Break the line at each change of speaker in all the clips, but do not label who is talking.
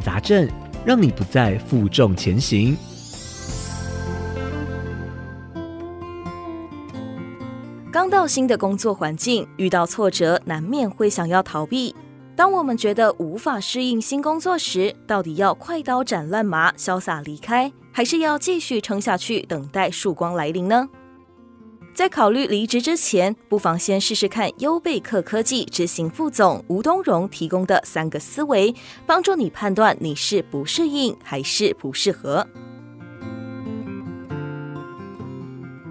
杂症，让你不再负重前行。
刚到新的工作环境，遇到挫折，难免会想要逃避。当我们觉得无法适应新工作时，到底要快刀斩乱麻，潇洒离开，还是要继续撑下去，等待曙光来临呢？在考虑离职之前，不妨先试试看优贝克科技执行副总吴东荣提供的三个思维，帮助你判断你是不适应还是不适合。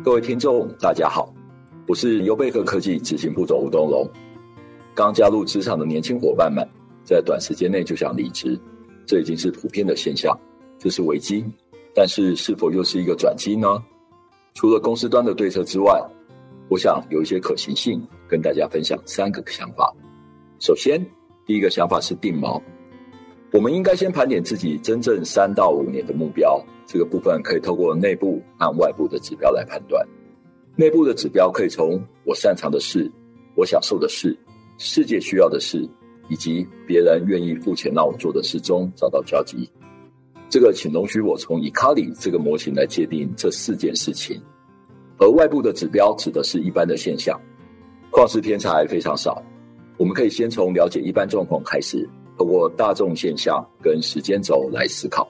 各位听众，大家好，我是优贝克科技执行副总吴东荣。刚加入职场的年轻伙伴们，在短时间内就想离职，这已经是普遍的现象，这是危机。但是，是否又是一个转机呢？除了公司端的对策之外，我想有一些可行性，跟大家分享三个想法。首先，第一个想法是定锚，我们应该先盘点自己真正三到五年的目标，这个部分可以透过内部和外部的指标来判断。内部的指标可以从我擅长的事、我享受的事。世界需要的事，以及别人愿意付钱让我做的事中找到交集。这个，请容许我从以卡里这个模型来界定这四件事情。而外部的指标指的是一般的现象，旷世天才非常少。我们可以先从了解一般状况开始，透过大众现象跟时间轴来思考。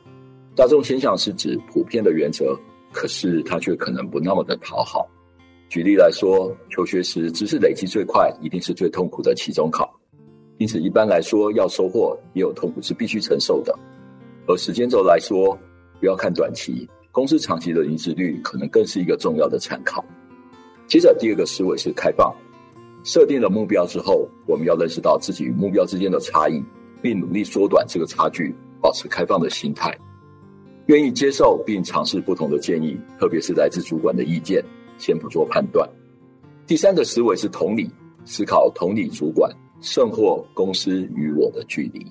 大众现象是指普遍的原则，可是它却可能不那么的讨好。举例来说，求学时知识累积最快，一定是最痛苦的期中考。因此，一般来说，要收获也有痛苦是必须承受的。而时间轴来说，不要看短期，公司长期的离职率可能更是一个重要的参考。接着，第二个思维是开放。设定了目标之后，我们要认识到自己与目标之间的差异，并努力缩短这个差距，保持开放的心态，愿意接受并尝试不同的建议，特别是来自主管的意见。先不做判断。第三个思维是同理，思考同理主管胜或公司与我的距离。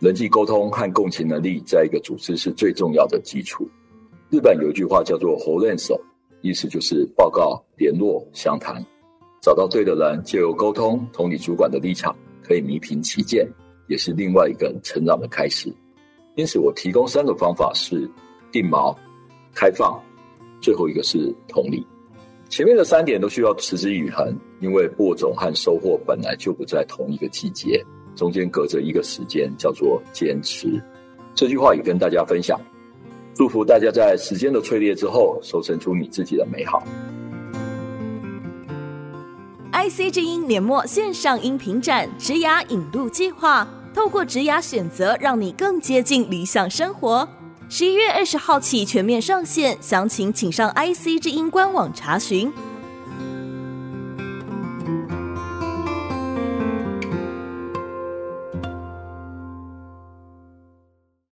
人际沟通和共情能力在一个组织是最重要的基础。日本有一句话叫做“ほうれん草”，意思就是报告、联络、详谈，找到对的人，借由沟通、同理主管的立场，可以弥平歧见，也是另外一个成长的开始。因此，我提供三个方法是定锚、开放。最后一个是同理，前面的三点都需要持之以恒，因为播种和收获本来就不在同一个季节，中间隔着一个时间，叫做坚持。这句话也跟大家分享， 祝福大家在时间的淬炼之后，收成出你自己的美好。
IC 之音年末线上音频展直牙引路计划，透过直牙选择，让你更接近理想生活。十一月二十号起全面上线，详情请上 IC 之音官网查询。